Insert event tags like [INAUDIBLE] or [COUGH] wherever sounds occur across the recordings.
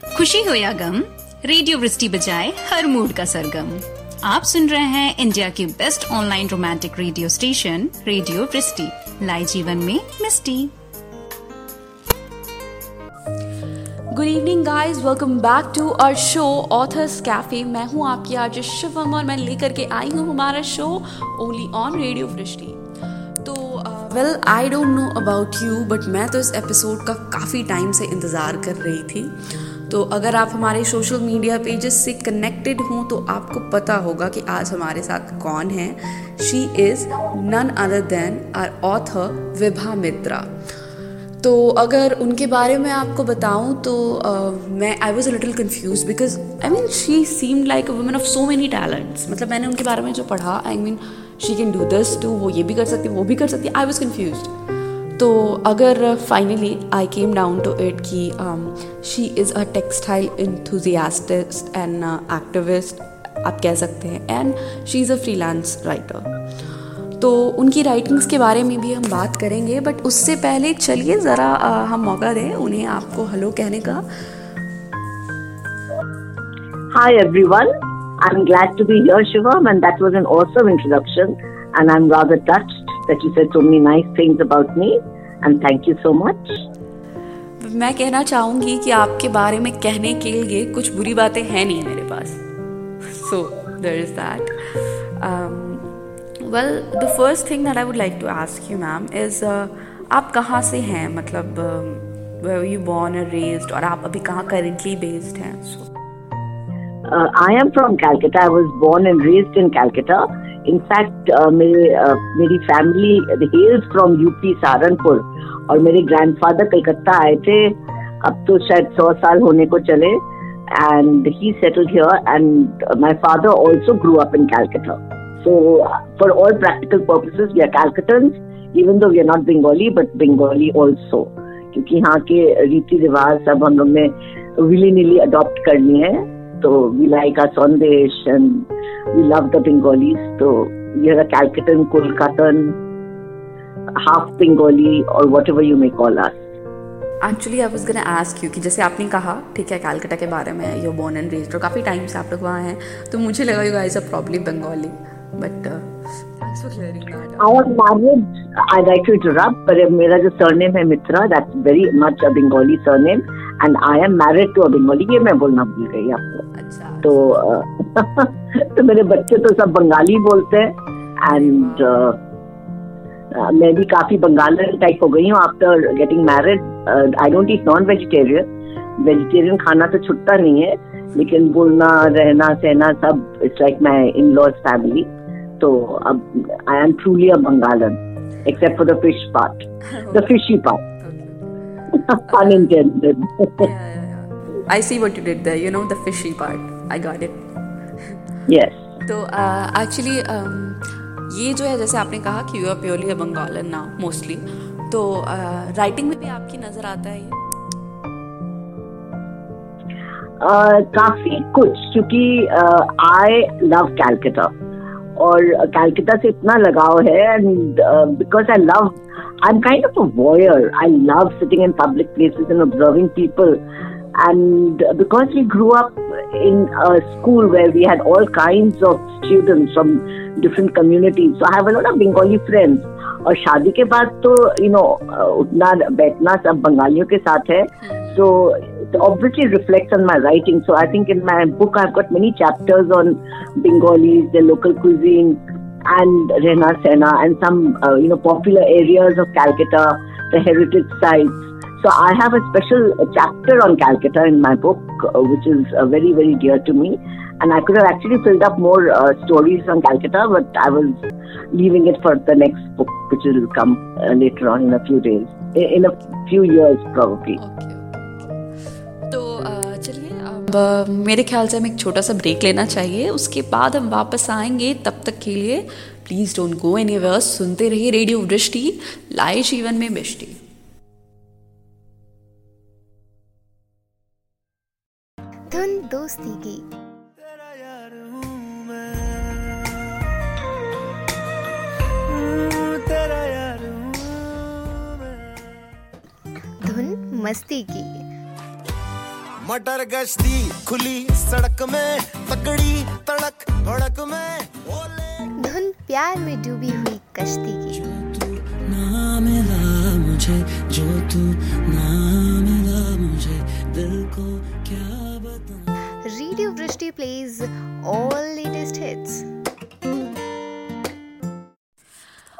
खुशी हो या गम, रेडियो वृष्टि बजाए हर मूड का सरगम। आप सुन रहे हैं इंडिया के best online romantic radio station, radio Vrishti लाई जीवन में मिस्टी। Good evening guys welcome back to our show Authors Cafe मैं हूँ आपकी आज शिवम और मैं लेकर के आई हूँ हमारा show only on radio Vrishti well I don't know about you but मैं तो इस एपिसोड का काफ़ी टाइम से इंतज़ार कर रही थी। तो अगर आप हमारे सोशल मीडिया पेजेस से कनेक्टेड हों तो आपको पता होगा कि आज हमारे साथ कौन है। She is none other than our author Vibha Mitra तो अगर उनके बारे में आपको बताऊँ तो uh, मैं I was little confused because I mean she seem like a women of so many talents मतलब मैंने उनके बारे में जो पढ़ा I mean she can do this too वो ये भी कर सकती वो भी कर सकती आई वॉज़ कन्फ्यूज़ तो अगर finally I came down to it कि she is a textile enthusiast and activist आप कह सकते हैं and she is a freelance writer तो उनकी राइटिंग्स के बारे में भी हम बात करेंगे बट उससे पहले चलिए ज़रा हम मौका दें उन्हें आपको हेलो कहने का। Hi everyone, I'm glad to be here Shivam and that was an awesome introduction and I'm rather touched that you said so many nice things about me and thank you so much. मैं कहना चाहूँगी कि आपके बारे में कहने के लिए कुछ बुरी बातें हैं नहीं मेरे पास। So there is that well the first thing that I would like to ask you ma'am is आप कहाँ से हैं? मतलब यू बॉर्न रेज्ड और आप अभी कहाँ करेंटली बेस्ड हैं? So I am from Calcutta I was born and raised in Calcutta in fact मेरे uh, मेरी family hails from UP Saharanpur और मेरे ग्रैंडफादर कलकत्ता आए थे। अब तो शायद सौ साल होने को चले। And he settled here and my father also grew up in Calcutta so for all practical purposes we are Calcuttans even though we are not Bengali but Bengali also क्योंकि यहाँ के रीति रिवाज सब हम लोग ने विली नीली अडॉप्ट करनी है। तो we like are sandesh and we love the Bengalis तो are a Calcuttan Kolkatan half Bengali और ever you may call us actually I was gonna ask you कि जैसे आपने कहा ठीक है कैलकाटा के बारे में यू बोर्न एंड रेज्ड और काफ़ी टाइम से आप लोग वहाँ हैं तो मुझे लगा you guys a probably Bengali but I am married. I like to interrupt, but मेरा जो surname है Mitra, that's very much a Bengali surname, and I am married to a Bengali. ये मैं बोलना भूल गई आपको. अच्छा तो [LAUGHS] तो मेरे बच्चे तो सब बंगाली बोलते हैं। एंड मैं भी काफ़ी बंगाली टाइप हो गई हूँ after getting married I don't eat non vegetarian vegetarian खाना तो छुटता नहीं है लेकिन बोलना रहना सहना सब it's like my in laws family तो अब I am truly a Bangalan except for the fish part the fishy part unintended I see what you did the you know the fishy part I got it yes तो actually ये जो है जैसे आपने कहा कि you are purely a Bangalan now mostly तो writing में भी आपकी नज़र आता है ये? Uh, काफ़ी कुछ क्योंकि आई लव कैलकटा और कैलकटा से इतना लगाव है and because I love I am kind of a voyeur I love sitting in public places and observing people and because we grow up in school where we had all kind of students from different communities so I have of Bengali friends और शादी के बाद तो you know उठना, बैठना सब बंगालियों के साथ है. सो obviously reflects on my writing so i think in my book i've got many chapters on bengalis their local cuisine and rehna sehna and some uh, you know popular areas of calcutta the heritage sites so I have a special chapter on Calcutta in my book, uh, which is uh, very, very dear to me. And I could have actually filled up more uh, stories on Calcutta, but I was leaving it for the next book, which will come uh, later on in a few days, in, in a few years probably. तो अ, चलिए अब मेरे ख्याल से हमें एक छोटा सा ब्रेक लेना चाहिए। उसके बाद हम वापस आएँगे तब तक के लिए। Please don't go anywhere सुनते रहिए रेडियो वृष्टि लाए जीवन में मिष्टी। धुन दोस्ती की। धुन मस्ती की। मटर गश्ती खुली सड़क में तकड़ी तड़क भड़क में धुन प्यार में डूबी हुई कश्ती की। ना मिला मुझे जो तू ना मिला मुझे दिल को क्या बताऊँ रेडियो वृष्टि प्लेज ऑल लेटेस्ट हिट्स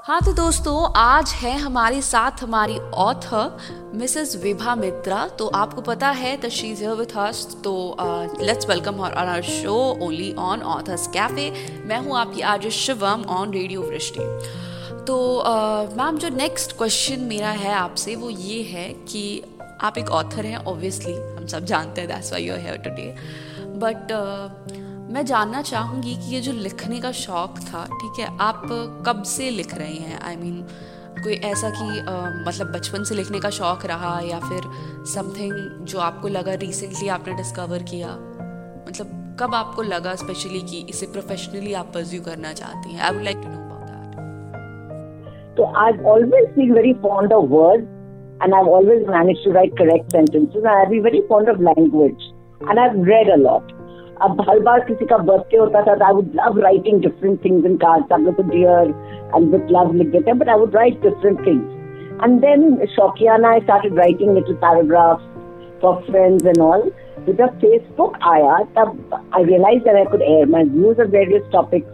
हाँ तो दोस्तों, आज है हमारे साथ हमारी ऑथर मिसेस विभा मित्रा तो आपको पता है the she is with us तो let's welcome her on our show only on Authors Cafe मैं हूँ आपकी आज शिवम ऑन रेडियो वृष्टि तो मैम जो नेक्स्ट क्वेश्चन मेरा है आपसे, वो ये है कि आप एक ऑथर हैं ऑब्वियसली हम सब जानते हैं that's why you are here today but मैं जानना चाहूँगी कि ये जो लिखने का शौक था ठीक है आप कब से लिख रहे हैं? आई I मीन mean, कोई ऐसा कि uh, मतलब बचपन से लिखने का शौक रहा या फिर समथिंग जो आपको लगा रिसेंटली आपने डिस्कवर किया? मतलब कब आपको लगा स्पेशली कि इसे प्रोफेशनली आप परस्यू करना चाहती हैं? I would like to know about that So I've always been very fond of words and I've always managed to write correct sentences and I've been very fond of language and I've read a lot. अब हर बार किसी का birthday होता था I would love writing different things in cards लोग तो dear and with love लिख देते हैं but I would write different things and then शौकियाना I started writing little paragraphs for friends and all जब फेसबुक आया, तब I realise that I could air my views of various topics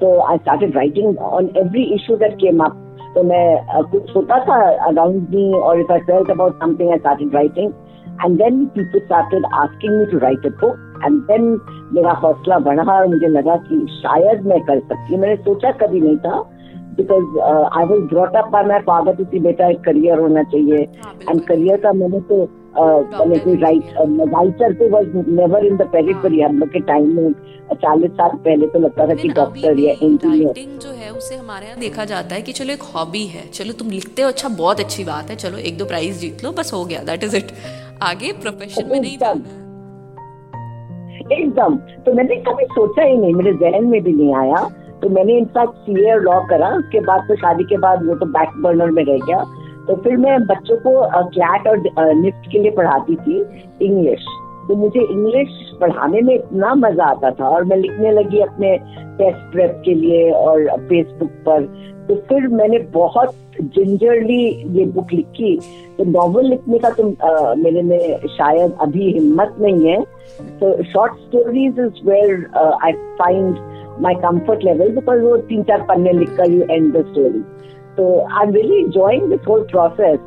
तो I started writing on every issue that came up तो मैं कुछ होता था around me और if I felt about something I started writing and then people started asking me to write a book and then मेरा हौसला बढ़ा और मुझे लगा कि शायद मैं कर सकती हूँ। मैंने सोचा कभी नहीं था because I was brought up by my father to see बेटा एक करियर होना चाहिए. एंड करियर का मैंने तो मैंने कोई राइट राइटर तो was never in the periphery हम लोग के टाइम में चालीस साल पहले तो लगता था कि डॉक्टर या इंजीनियर जो है उसे हमारे यहाँ देखा जाता है कि चलो एक हॉबी है। चलो तुम लिखते हो अच्छा बहुत अच्छी बात है। चलो एक दो प्राइज जीत लो बस हो गया दैट इज़ इट आगे प्रोफेशन में नहीं जाना। एकदम। तो मैंने कभी सोचा ही नहीं, मेरे जहन में भी नहीं आया। तो मैंने इनफैक्ट सी ए लॉ करा, उसके बाद तो शादी के बाद वो तो बैक बर्नर में रह गया। तो फिर मैं बच्चों को क्लैट और निफ्ट के लिए पढ़ाती थी इंग्लिश तो मुझे इंग्लिश पढ़ाने में इतना मज़ा आता था और मैं लिखने लगी अपने टेस्ट प्रेप के लिए और फेसबुक पर। तो फिर मैंने बहुत जिंजरली ये बुक लिखी। तो नॉवल लिखने का तो आ, मेरे में शायद अभी हिम्मत नहीं है। तो short stories is where I find my comfort level because वो तीन चार पन्ने लिख कर यू एंड द स्टोरी तो I am really enjoying this whole process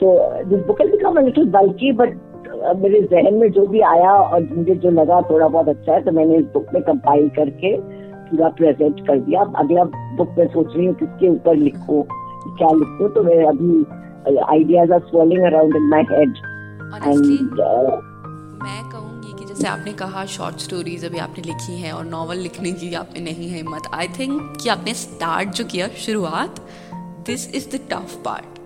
तो this book become a little bulky but मेरे जहन में जो भी आया और मुझे जो लगा थोड़ा बहुत अच्छा है तो मैंने इस बुक में कंपाइल करके पूरा प्रेजेंट कर दिया। अगला बुक मैं सोच रही हूँ किसके ऊपर लिखो क्या लिखो तो मैं अभी ideas are swelling around in my head and मैं कहूँगी कि जैसे आपने कहा शॉर्ट स्टोरीज अभी आपने लिखी हैं और नॉवल लिखने की आपने नहीं है हिम्मत। आई थिंक कि आपने स्टार्ट जो किया शुरुआत this is the tough part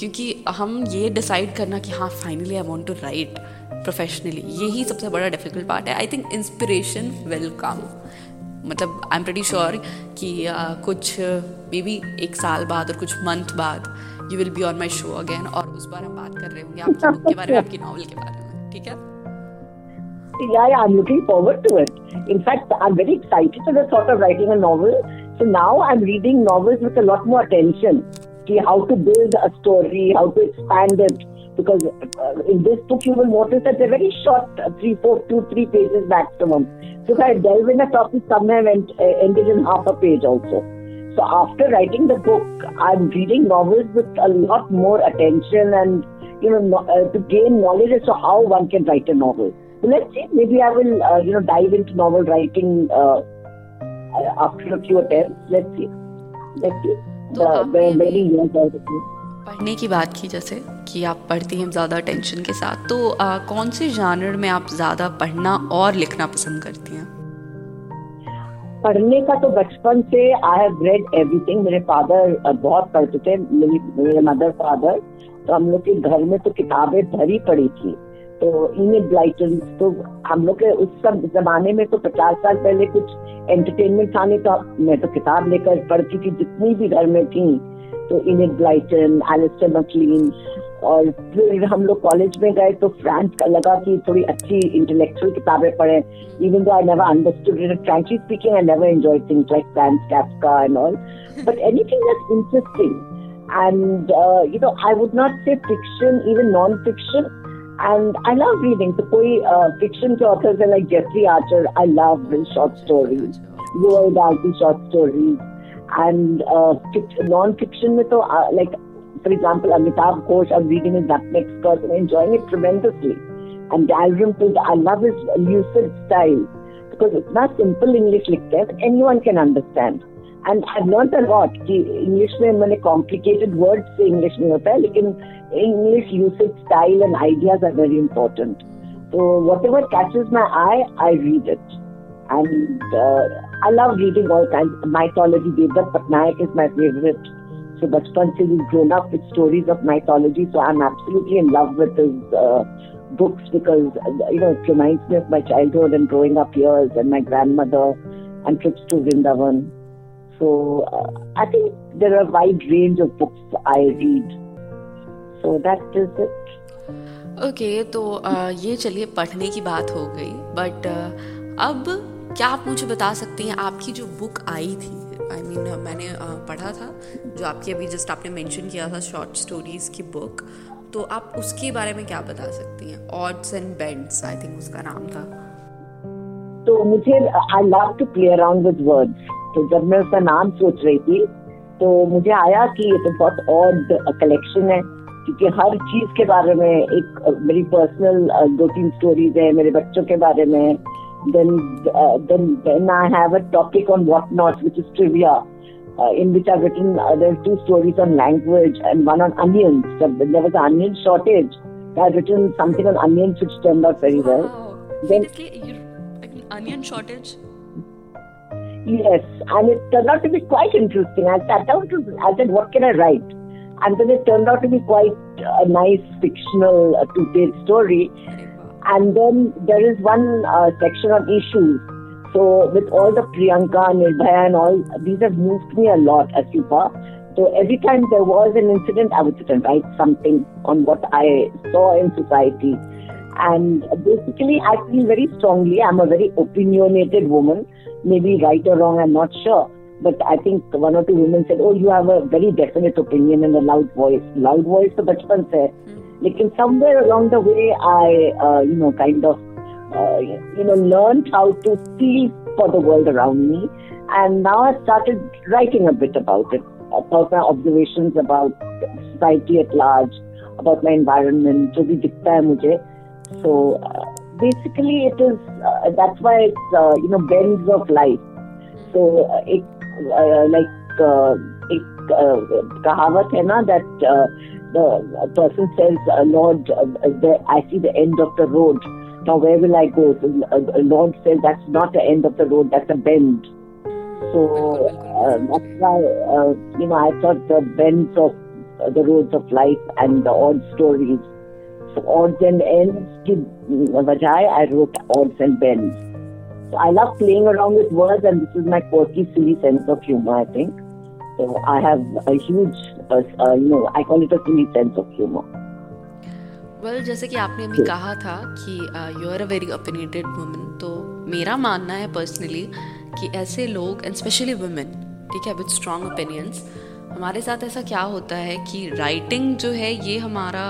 क्योंकि हम ये डिसाइड करना कि हाँ finally I want to write professionally यही सबसे बड़ा डिफ़िकल्ट पार्ट है I think inspiration will come मतलब आई एम प्रेटी श्योर कि uh, कुछ मे बी एक साल बाद और कुछ मंथ बाद you will be on my show again और उस बार हम बात कर रहे होंगे आपकी बुक के बारे में आपकी नॉवल के बारे में ठीक है Yeah, yeah, I'm looking forward to it. In fact, I'm very excited to the thought of writing a novel. So now I'm reading novels with a lot more attention. How to build a story, how to expand it. Because uh, in this book, you will notice that they're very short, uh, three, four, two, three pages maximum. So I delve in a topic, somewhere and uh, ended in half a page also. So after writing the book, I'm reading novels with a lot more attention and you know no, to gain knowledge as to how one can write a novel. So let's see. Maybe I will uh, you know dive into novel writing uh, after a few attempts. Let's see. Let's see. तो आपने. पढ़ने की बात की जैसे कि आप पढ़ती हैं ज़्यादा टेंशन के साथ तो आ, कौन से जानर में आप ज़्यादा पढ़ना और लिखना पसंद करती हैं? पढ़ने का तो बचपन से आई हैव रेड एवरीथिंग मेरे फादर बहुत पढ़ते थे। मेरी मेरे मदर फादर तो हम लोग के घर में तो किताबें भरी पड़ी थी। तो इन्हें ब्लाइटन तो हम लोग के उस सब जमाने में तो पचास साल पहले कुछ एंटरटेनमेंट था नहीं तो मैं तो किताब लेकर पढ़ती थी जितनी भी घर में थी। तो इनेड ब्लाइटन एलिस्टर मकलीन और फिर हम लोग कॉलेज में गए तो फ्रांस का लगा कि थोड़ी अच्छी इंटेलेक्चुअल किताबें पढ़े। Even though I never understood it frankly speaking I never enjoy things like Franz Kafka and all but anything that's interesting and uh, you know I would not say fiction, even non-fiction. And I love reading. So, koi uh, fiction के authors are like Jeffrey Archer. I love his short stories, Roald Dahl short stories, and uh, fiction, non-fiction में तो uh, like for example Amitabh Ghosh. I'm reading his Nutmeg Skirt and enjoying it tremendously. And Dalrymple, I love his lucid style because it's not simple English लिखते हैं, anyone can understand. And I learn a lot कि English में मैंने complicated word से English में होता है लेकिन English usage style and ideas are very important. So whatever catches my eye, I read it. And uh, I love reading all kinds. Mythology, but Patnaik is my favorite. So Bachpan Singh is grown up with stories of mythology. So I'm absolutely in love with his uh, books because, you know, it reminds me of my childhood and growing up years and my grandmother and trips to Vrindavan. So uh, I think there are a wide range of books I read. So that is it. Okay okay, तो ये चलिए पढ़ने की बात हो गई but अब क्या आप मुझे बता सकती हैं आपकी जो बुक आई थी आई I मीन mean, मैंने पढ़ा था जो आपकी अभी जस्ट आपने मेंशन किया था शॉर्ट स्टोरीज की बुक तो आप उसके बारे में क्या बता सकती हैं odds and bends I think उसका नाम था तो मुझे I love to play around with words तो जब मैं उसका नाम सोच रही थी तो मुझे आया कि ये तो बहुत ऑड कलेक्शन है क्योंकि हर चीज़ के बारे में एक मेरी पर्सनल दो तीन स्टोरीज है मेरे बच्चों के बारे में then uh, then then I have a topic on what not, which is trivia, uh, in which I've written uh, there are two stories on language and one on onions. So there was an onion shortage. I've written something on onions which turned out very well. Wow. Then, Seriously, I mean, onion shortage. Yes, and it turned out to be quite interesting. I sat down to, I said, what can I write? And then it turned out to be quite a nice fictional uh, two-page story. And then there is one uh, section on issues. So with all the Priyanka, Nirbhaya and all, these have moved me a lot, Asifa. So every time there was an incident, I would sit and write something on what I saw in society. And basically, I feel very strongly, I'm a very opinionated woman maybe right or wrong, I'm not sure. But I think one or two women said, "Oh, you have a very definite opinion and a loud voice." Loud voice तो बचपन से लेकिन somewhere along the way I uh, you know kind of uh, you know learned how to feel for the world around me and now I started writing a bit about it about my observations about society at large about my environment जो भी दिखता है मुझे so uh, basically it is uh, that's why it's uh, you know bends of life so uh, it uh, like uh, एक uh, कहावत है ना that uh, the person says uh, lord uh, the, i see the end of the road now where will i go so, uh, lord says that's not the end of the road that's a bend so uh, that's why uh, you know i thought the bends of uh, the roads of life and the odd stories odds and ends ki bajay I wrote odds and bends. So I love playing around with words and this is my quirky, silly sense of humor, I think. So I have a huge, uh, uh, you know, I call it a silly sense of humor. Well well, जैसे कि आपने अभी कहा था कि you are a very opinionated woman तो मेरा मानना है पर्सनली कि ऐसे लोग एंड स्पेशली वुमेन ठीक है विद स्ट्रॉन्ग ओपिनियंस हमारे साथ ऐसा क्या होता है कि राइटिंग जो है ये हमारा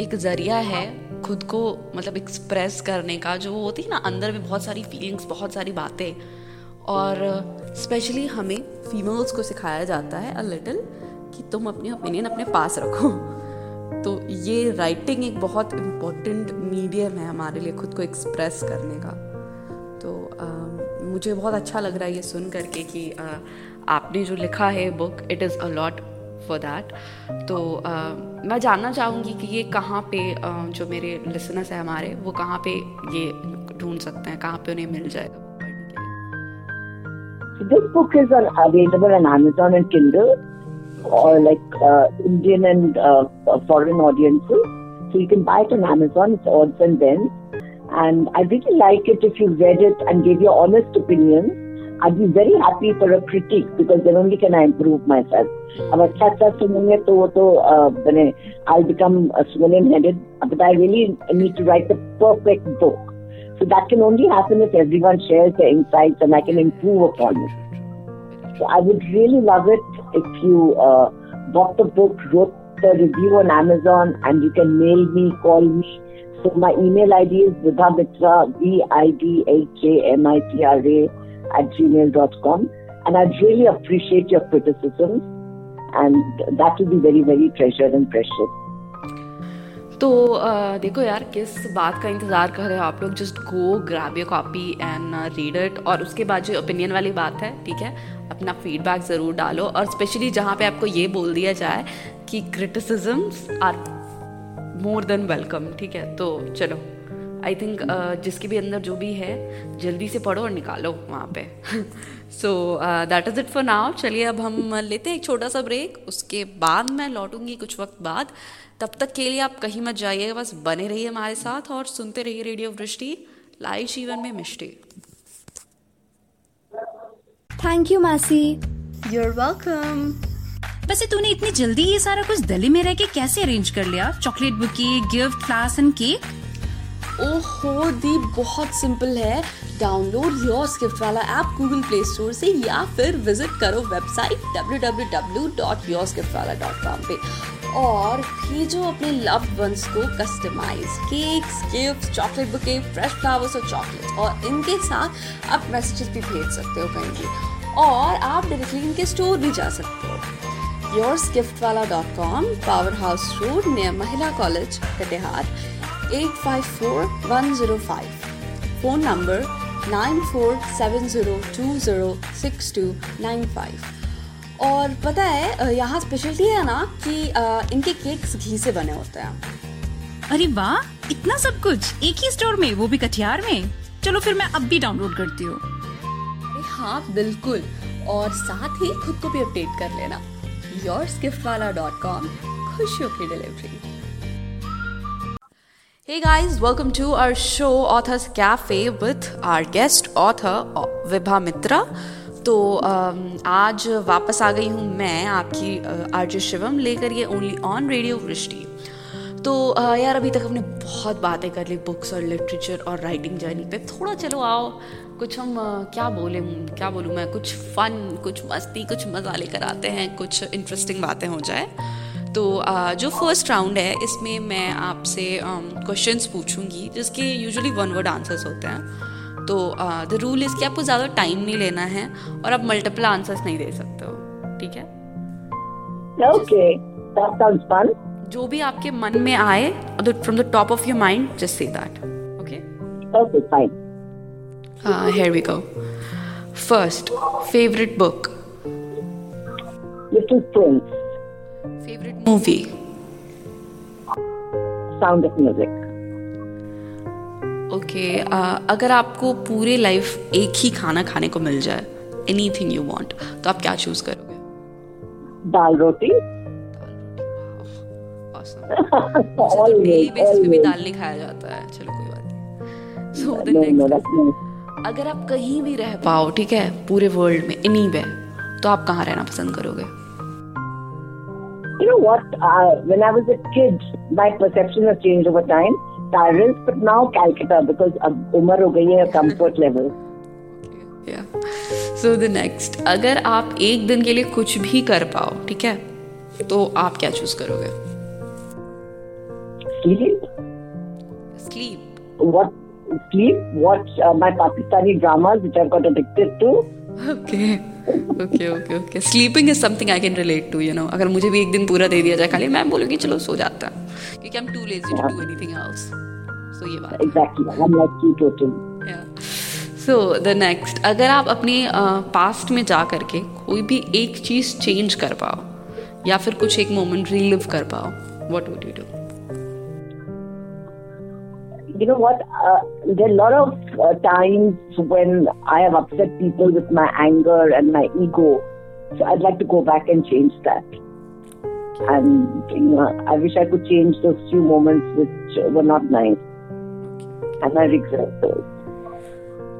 एक ज़रिया है खुद को मतलब एक्सप्रेस करने का जो होती है ना अंदर में बहुत सारी फीलिंग्स बहुत सारी बातें। और स्पेशली हमें फीमेल्स को सिखाया जाता है अ लिटिल कि तुम अपने ओपिनियन अपने पास रखो। तो ये राइटिंग एक बहुत इम्पोर्टेंट मीडियम है हमारे लिए खुद को एक्सप्रेस करने का। तो आ, मुझे बहुत अच्छा लग रहा है ये सुन करके कि आ, आपने जो लिखा है book it is a lot for that तो uh, मैं जानना चाहूँगी कि ये कहाँ पे uh, जो मेरे लिसनर्स हैं हमारे वो कहाँ पे ये ढूंढ सकते हैं कहाँ पे उन्हें मिल जाएगा This book is available on Amazon and Kindle, or like uh, Indian and uh, foreign audiences. So you can buy it on Amazon. It's odds and ends. And I really like it if you read it and gave your honest opinion I'd be very happy for a critique because then only can I improve myself. अब अच्छा अच्छा सुनेंगे तो वो तो uh, मैंने I'll become a swimming headed but I really need to write the perfect book. So that can only happen if everyone shares their insights and I can improve upon it. So I would really love it if you uh, bought the book, wrote the review on Amazon, and you can mail me, call me. So my email ID is vidhamitra, V-I-D-H-A-M-I-T-R-A at gmail.com. And I'd really appreciate your criticisms. And that will be very, very treasured and precious. तो देखो यार किस बात का इंतज़ार कर रहे हो आप लोग just go grab your copy and read it और उसके बाद जो ओपिनियन वाली बात है ठीक है अपना फीडबैक ज़रूर डालो और स्पेशली जहाँ पे आपको ये बोल दिया जाए कि criticisms are more than welcome ठीक है तो चलो आई थिंक uh, जिसके भी अंदर जो भी है जल्दी से पढ़ो और निकालो वहाँ पे। So that is it for now चलिए अब हम लेते हैं एक छोटा सा ब्रेक उसके बाद मैं लौटूँगी कुछ वक्त बाद। तब तक के लिए आप कहीं मत जाइए बस बने रहिए हमारे साथ और सुनते रहिए रेडियो वृष्टि लाइव जीवन में मिष्टी। थैंक यू मासी यूर वेलकम वैसे तूने इतनी जल्दी ये सारा कुछ दिल्ली में रह के कैसे अरेंज कर लिया? Chocolate bouquet gift class and cake ओहो दी बहुत सिंपल है। डाउनलोड योर स्किफ्ट वाला ऐप गूगल प्ले स्टोर से या फिर विज़िट करो वेबसाइट www.yourskiftwala.com पे। और भेजो अपने लव्ड वंस को customise cakes gift chocolate bouquet fresh flowers और चॉकलेट और इनके साथ आप मैसेजेस भी भेज सकते हो कहीं भी। और आप डायरेक्टली इनके स्टोर भी जा सकते हो। Yourskiftwala.com हाउस रोड नियर महिला कॉलेज कटिहार 854105 फ़ोन नंबर 9470206295 और पता है यहाँ स्पेशलिटी है ना कि इनके केक्स घी से बने होते हैं। अरे वाह इतना सब कुछ एक ही स्टोर में वो भी कटिहार में? चलो फिर मैं अब भी डाउनलोड करती हूँ। हाँ बिल्कुल। और साथ ही खुद को भी अपडेट कर लेना। Yourskiftwala.com खुशियों की delivery Hey guys, welcome to our show Authors Cafe with our guest author Vibha Mitra. तो आज वापस आ गई हूँ मैं आपकी आरजे शिवम लेकर ये ओनली ऑन रेडियो वृष्टि तो यार अभी तक हमने बहुत बातें कर ली बुक्स और लिटरेचर और राइटिंग जर्नी पे। थोड़ा चलो आओ कुछ हम क्या बोले क्या बोलूँ मैं? कुछ फन कुछ मस्ती कुछ मज़ा लेकर आते हैं कुछ इंटरेस्टिंग बातें हो जाए। तो जो फ़र्स्ट राउंड है इसमें मैं आपसे क्वेश्चंस पूछूँगी जिसके यूजुअली वन वर्ड आंसर्स होते हैं। तो द रूल इज़ कि आपको ज़्यादा टाइम नहीं लेना है और आप मल्टीपल आंसर्स नहीं दे सकते हो ठीक है? Okay. जो भी आपके मन में आए from the top of your mind just say that okay. Here we go first favourite book Little Prince, favourite movie Sound of Music. Okay अगर आपको पूरे लाइफ एक ही खाना खाने को मिल जाए एनी थिंग यू वॉन्ट तो आप क्या चूज़ करोगे तो. [LAUGHS] दाल नहीं खाया जाता है चलो कोई बात No, no. अगर आप कहीं भी रह पाओ ठीक है पूरे वर्ल्ड में एनी वे तो आप कहाँ रहना पसंद करोगे You know what? Uh, when I was a kid, my perception has changed over time. Paris, but now Calcutta because अब उम्र हो गई है comfort level. या सो द नेक्स्ट अगर आप एक दिन के लिए कुछ भी कर पाओ ठीक है तो आप क्या चूज़ करोगे Sleep? Sleep What? Sleep? Watch uh, my Pakistani dramas which I've got addicted to. Okay okay okay okay sleeping is something I can relate to you know अगर मुझे भी एक दिन पूरा दे दिया जाए खाली मैं बोलूँगी चलो सो जाता है. क्योंकि I am too lazy to do anything else so ये बात Exactly. I'm like you totally. So the next अगर आप अपने पास्ट में जा करके कोई भी एक चीज़ चेंज कर पाओ या फिर कुछ एक मोमेंट रिलिव कर पाओ what would you do You know what? Uh, there are a lot of uh, times when I have upset people with my anger and my ego. So I'd like to go back and change that. And you know, I wish I could change those few moments which were not nice. And I regret those.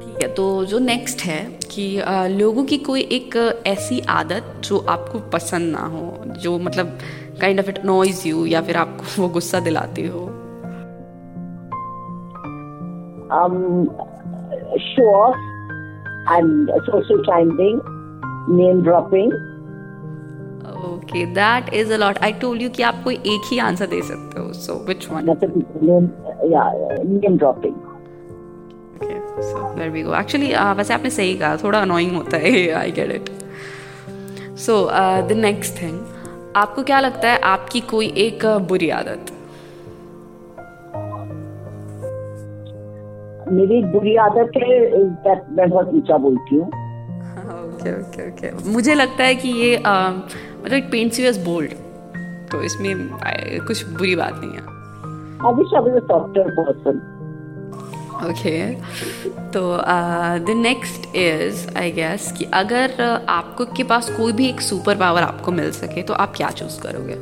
ठीक है तो जो next है कि अ, लोगों की कोई एक ऐसी आदत जो आपको पसंद ना हो जो मतलब kind of it noise you या फिर आपको वो गुस्सा दिलाती हो um, show off and social climbing, name dropping. Okay that is a lot I told you कि आप कोई एक ही आंसर दे सकते हो so which one name dropping. Okay so there we go actually वैसे आपने सही कहा थोड़ा अनोइंग होता है I get it so the next thing आपको क्या लगता है आपकी कोई एक uh, बुरी आदत? मेरी बुरी आदत है मैं बहुत ऊँचा बोलती हूँ ओके ओके ओके मुझे लगता है कि ये मतलब it paints you as bold तो इसमें कुछ बुरी बात नहीं है I wish I was a softer person. Okay तो the next is I guess कि अगर आपको के पास कोई भी एक सुपर पावर आपको मिल सके तो आप क्या चूज़ करोगे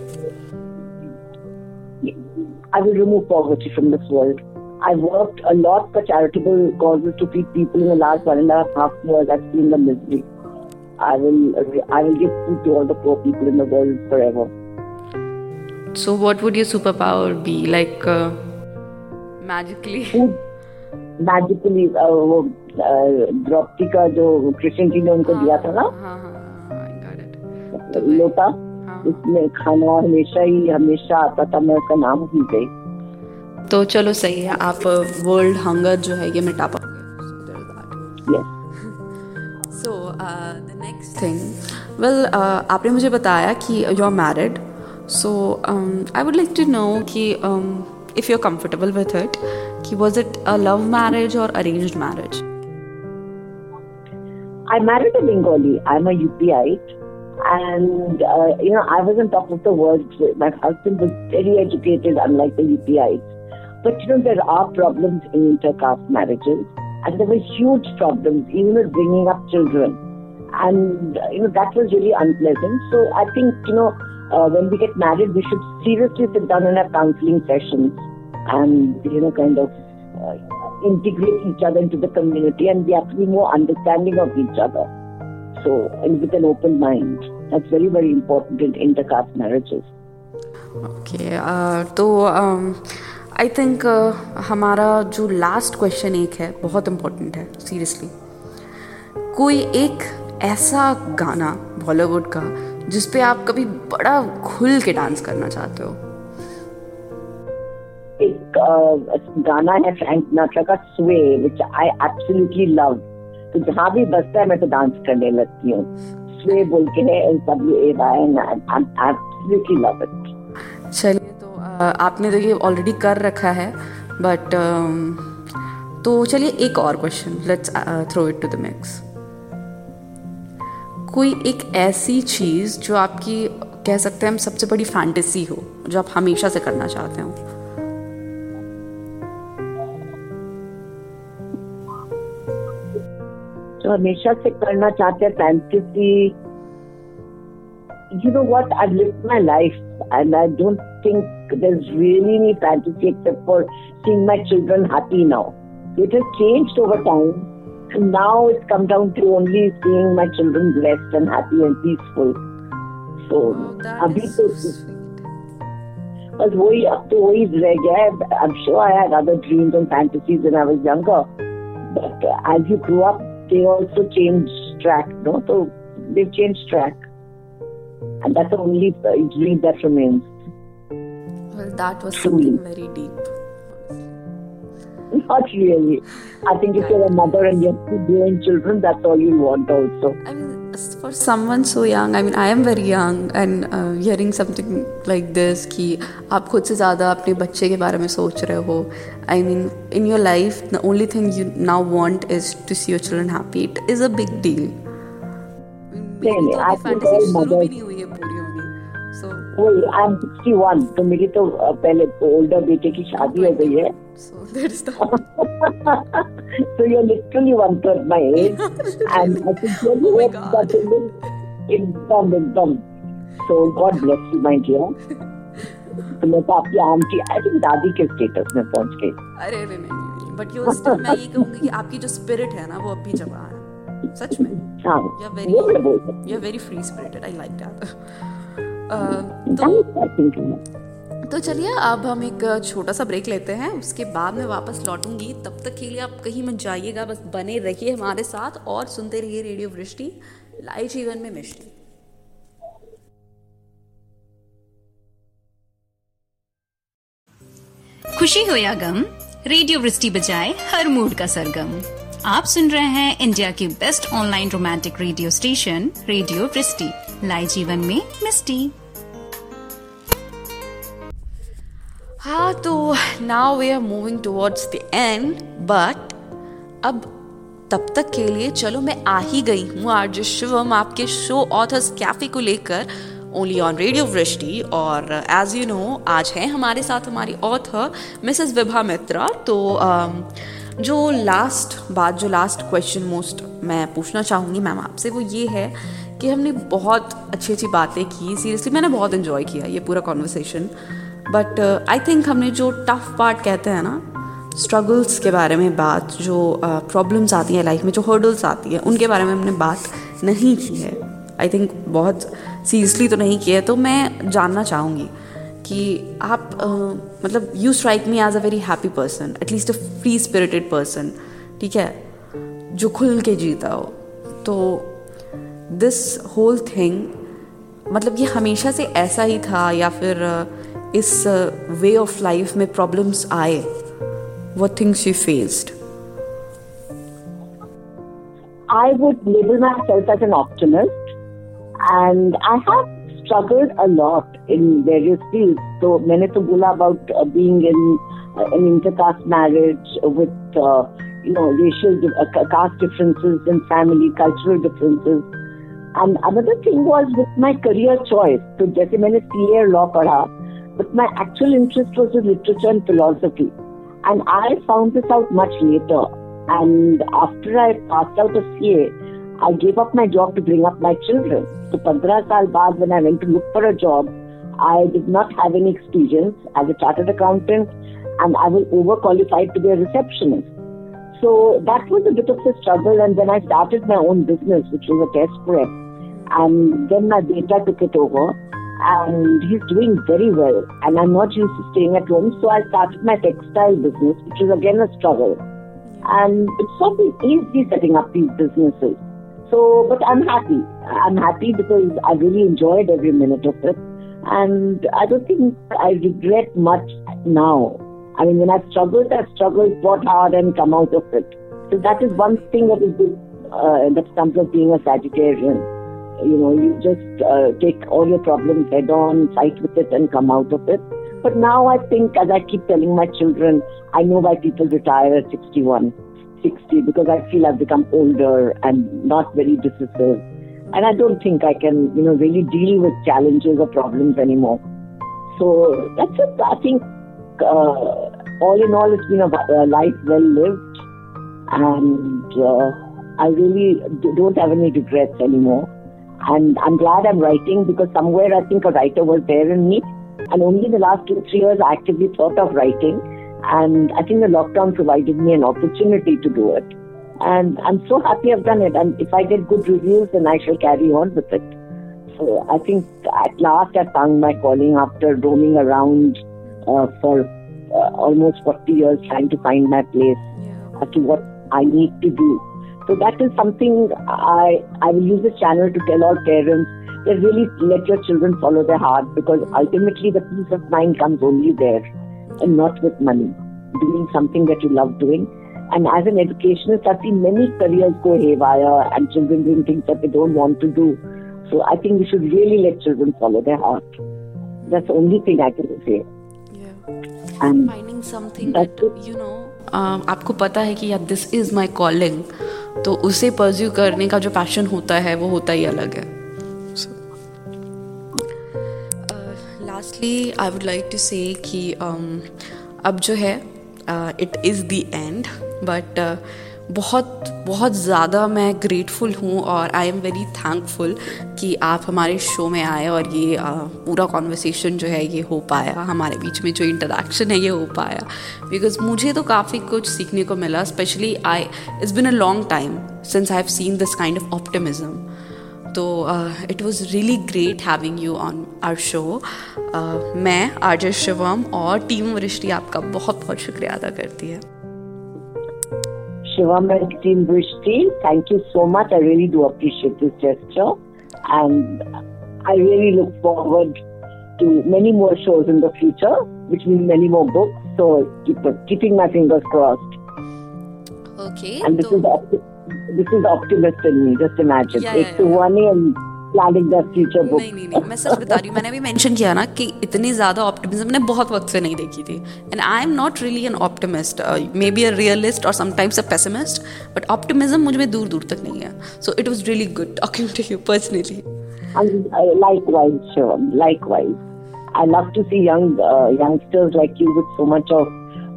I will remove poverty from this world. I worked a lot for charitable causes to feed people in the last one and a half years. I've seen the misery. I will, I will give food to all the poor people in the world forever. So, what would your superpower be? Like, uh, magically? Food magically, uh, वो uh, Draupadi का जो कृष्ण जी ने उनको दिया था ना हाँ हाँ I got it. तो मैं- लोटा हाँ। उसमें खाना हमेशा ही हमेशा आता था मैं उसका नाम भूल गई तो चलो सही है आप वर्ल्ड हंगर जो है ये मिटा पाओगे so the next thing well आपने मुझे बताया कि you are married so I would like to know कि if you are comfortable with it कि was it a love marriage और arranged marriage I married a Bengali. I'm a UPite. And, uh, you know, I was on top of the world. My husband was very educated, unlike the UPites. But you know, there are problems in intercaste marriages, and there were huge problems even with bringing up children. And, you know, that was really unpleasant. So I think, you know, uh, when we get married, we should seriously sit down and have counseling sessions and, you know, kind of uh, integrate each other into the community, and we have to be more understanding of each other. So, and with an open mind. That's very, very important in intercaste marriages. Okay. Uh, so, um, I think uh, हमारा जो last question एक है बहुत important है seriously कोई एक ऐसा गाना बॉलीवुड का जिस पे आप कभी बड़ा खुल के डांस करना चाहते हो? एक uh, गाना है फ्रैंक नाट्रा का स्वे विच आई एब्सोल्युटली लव तो जहाँ भी बजता है मैं तो डांस करने लगती हूँ. स्वे बोल के है एब्सोल्युटली लव इट चलिए। आपने तो ये ऑलरेडी कर रखा है बट तो चलिए एक और question let's throw it to the mix कोई एक ऐसी चीज़ जो आपकी, कह सकते हैं हम सबसे बड़ी फैंटेसी हो, जो आप हमेशा से करना चाहते हो? जो हमेशा से करना चाहते हैं fantasy you know what, i've lived my life and i don't think there's really any fantasy except for seeing my children happy now it has changed over time and now it's come down to only seeing my children blessed and happy and peaceful so अभी तो बस वही अब तो वही रह गया है I'm sure I had other dreams and fantasies when I was younger but uh, as you grew up they also change track no so they've changed track and that's the only uh, dream that remains well that was Truly. something very deep not really I think if you're a mother and you have two growing children that's all you want also I mean, s- for someone so young, I mean, I am very young, and uh, hearing something like this कि आप खुद से ज़्यादा अपने बच्चे के बारे में सोच रहे हो I mean, in your life, the only thing you now want is to see your children happy. It is a big deal. मेरी नहीं, तो I अभी think fantasy all शुरू भी mothers- नहीं हुई है पूरी होनी so वही आई एम 61 तो मेरी तो uh, पहले ओल्डर बेटे की शादी हो गई है। So there is the [LAUGHS] so you're literally one third my age, [LAUGHS] and I think you're Oh my hope God. that एकदम एकदम. So God bless you, my dear. तो मैं तो आपकी आंटी आई थिंक दादी के स्टेटस में पहुँच गई। अरे नहीं, नहीं, बट यू स्टिल मैं ये कहूँगी कि आपकी जो स्पिरिट है ना वो अब भी जमा है। सच में। हाँ you are very you are very free spirited I like that too. तो चलिए अब हम एक छोटा सा ब्रेक लेते हैं। उसके बाद मैं वापस लौटूँगी। तब तक के लिए आप कहीं मत जाइएगा बस बने रहिए हमारे साथ और सुनते रहिए रेडियो वृष्टि लाए जीवन में मिष्टी खुशी हो या गम रेडियो वृष्टि बजाए हर मूड का सरगम। आप सुन रहे हैं इंडिया की best online romantic radio station radio Vrishti लाए जीवन में मिस्टी हाँ तो now we are moving towards the end but अब तब तक के लिए चलो मैं आ ही गई हूँ। आरजे शिवम आपके शो ऑथर्स कैफ़े को लेकर ओनली ऑन रेडियो वृष्टि और एज यू नो आज है हमारे साथ हमारी ऑथर मिसेस विभा मित्रा तो um, जो लास्ट बात जो लास्ट क्वेश्चन मोस्ट मैं पूछना चाहूँगी मैम आपसे वो ये है कि हमने बहुत अच्छी अच्छी बातें की। सीरियसली मैंने बहुत इन्जॉय किया ये पूरा कॉन्वर्सेशन बट आई थिंक हमने जो टफ पार्ट कहते हैं ना स्ट्रगल्स के बारे में बात जो प्रॉब्लम्स uh, आती हैं लाइफ में जो हर्डल्स आती है उनके बारे में हमने बात नहीं की है। आई थिंक बहुत सीरियसली तो नहीं की है। तो मैं जानना चाहूँगी कि आप अ, मतलब you strike me as a very happy person at least a free spirited person ठीक है? जो खुल के जीता हो। तो दिस होल थिंग मतलब ये हमेशा से ऐसा ही था या फिर अ, इस वे ऑफ़ लाइफ में प्रॉब्लम्स आए what things you faced I would label myself as an optimist, and I have struggled a lot in various fields. So, मैंने तो बोला uh, uh, intercaste marriage with uh, you know racial di- uh, ca- caste differences in family, cultural differences. And another thing was with my career choice. So, जैसे मैंने CA law पढ़ा, but my actual interest was in literature and philosophy. And I found this out much later. And after I passed out of CA, I gave up my job to bring up my children. So 15 saal baad when I went to look for a job, I did not have any experience as a chartered accountant and I was overqualified to be a receptionist. So that was a bit of a struggle and then I started my own business which was a test prep. And then my beta took it over and he's doing very well and I'm not used to staying at home so I started my textile business which is again a struggle. And it's not been easy setting up these businesses. So, but I'm happy. I'm happy because I really enjoyed every minute of it. And I don't think I regret much now. I mean, when I've struggled, I've struggled, fought hard, and come out of it. So that is one thing that is good, uh, that comes of being a Sagittarian. You know, you just uh, take all your problems head on, fight with it, and come out of it. But now I think, as I keep telling my children, I know why people retire at 61, 60, because I feel I've become older and not very decisive. And I don't think I can, you know, really deal with challenges or problems anymore. So that's it. I think uh, all in all, it's been a, life well lived, and uh, I really don't have any regrets anymore. And I'm glad I'm writing because somewhere I think a writer was there in me. And only in the last two, three years, I actively thought of writing. And I think the lockdown provided me an opportunity to do it. And I'm so happy I've done it. And if I get good reviews, then I shall carry on with it. So I think at last I found my calling after roaming around uh, for uh, almost 40 years trying to find my place as to what I need to do. So that is something I I will use this channel to tell all parents that really let your children follow their heart because ultimately the peace of mind comes only there and not with money. Doing something that you love doing. And as an educationist, I've seen many careers go haywire and children doing things that they don't want to do. So I think we should really let children follow their heart. That's the only thing I can say. Yeah. And finding something that, you know आपको पता है कि या this is my calling तो उसे परज्यू करने का जो पैशन होता है वो होता ही अलग है। Lastly I would like to say um, अब जो है it is the end but बहुत बहुत ज़्यादा मैं ग्रेटफुल हूँ और आई एम वेरी थैंकफुल कि आप हमारे शो में आए और ये आ, पूरा कॉन्वर्सेशन जो है ये हो पाया। हमारे बीच में जो इंटरेक्शन है ये हो पाया। बिकॉज़ मुझे तो काफ़ी कुछ सीखने को मिला specially I it's been a long time since I have seen this kind of optimism तो it was really great having you on our show मैं आर्जय शिवम और टीम वृष्टि आपका बहुत बहुत शुक्रिया अदा करती है। Shivama Team Bristol. Thank you so much. I really do appreciate this gesture. And I really look forward to many more shows in the future, which means many more books. So keep, keeping my fingers crossed. Okay. And this so... is the, this is the optimist in me. Just imagine. Yeah, it's yeah, one and future book. नहीं नहीं नहीं मैं सच बता रही हूँ मैंने अभी mention किया ना कि इतनी ज़्यादा ऑप्टिमिज्म मैंने बहुत वक्त से नहीं देखी थी and I am not really an optimist may be a realist और sometimes a pessimist but optimism मुझमें दूर दूर तक नहीं है so it was really good talking to you personally uh, likewise, likewise. I love to see young uh, youngsters like you with so much of,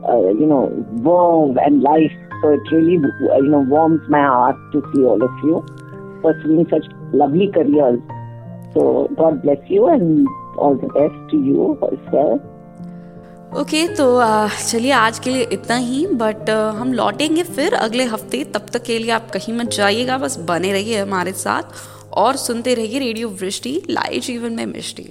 uh, you know, warmth and life. So it really, uh, you know, warms my heart to see all of you pursuing such lovely careers. So God bless you and all the best to you as well. Okay तो uh, चलिए आज के लिए इतना ही but हम लौटेंगे फिर अगले हफ़्ते तब तक के लिए आप कहीं मत जाइएगा बस बने रहिए हमारे साथ और सुनते रहिए रेडियो वृष्टि लाइव जीवन में मिष्टी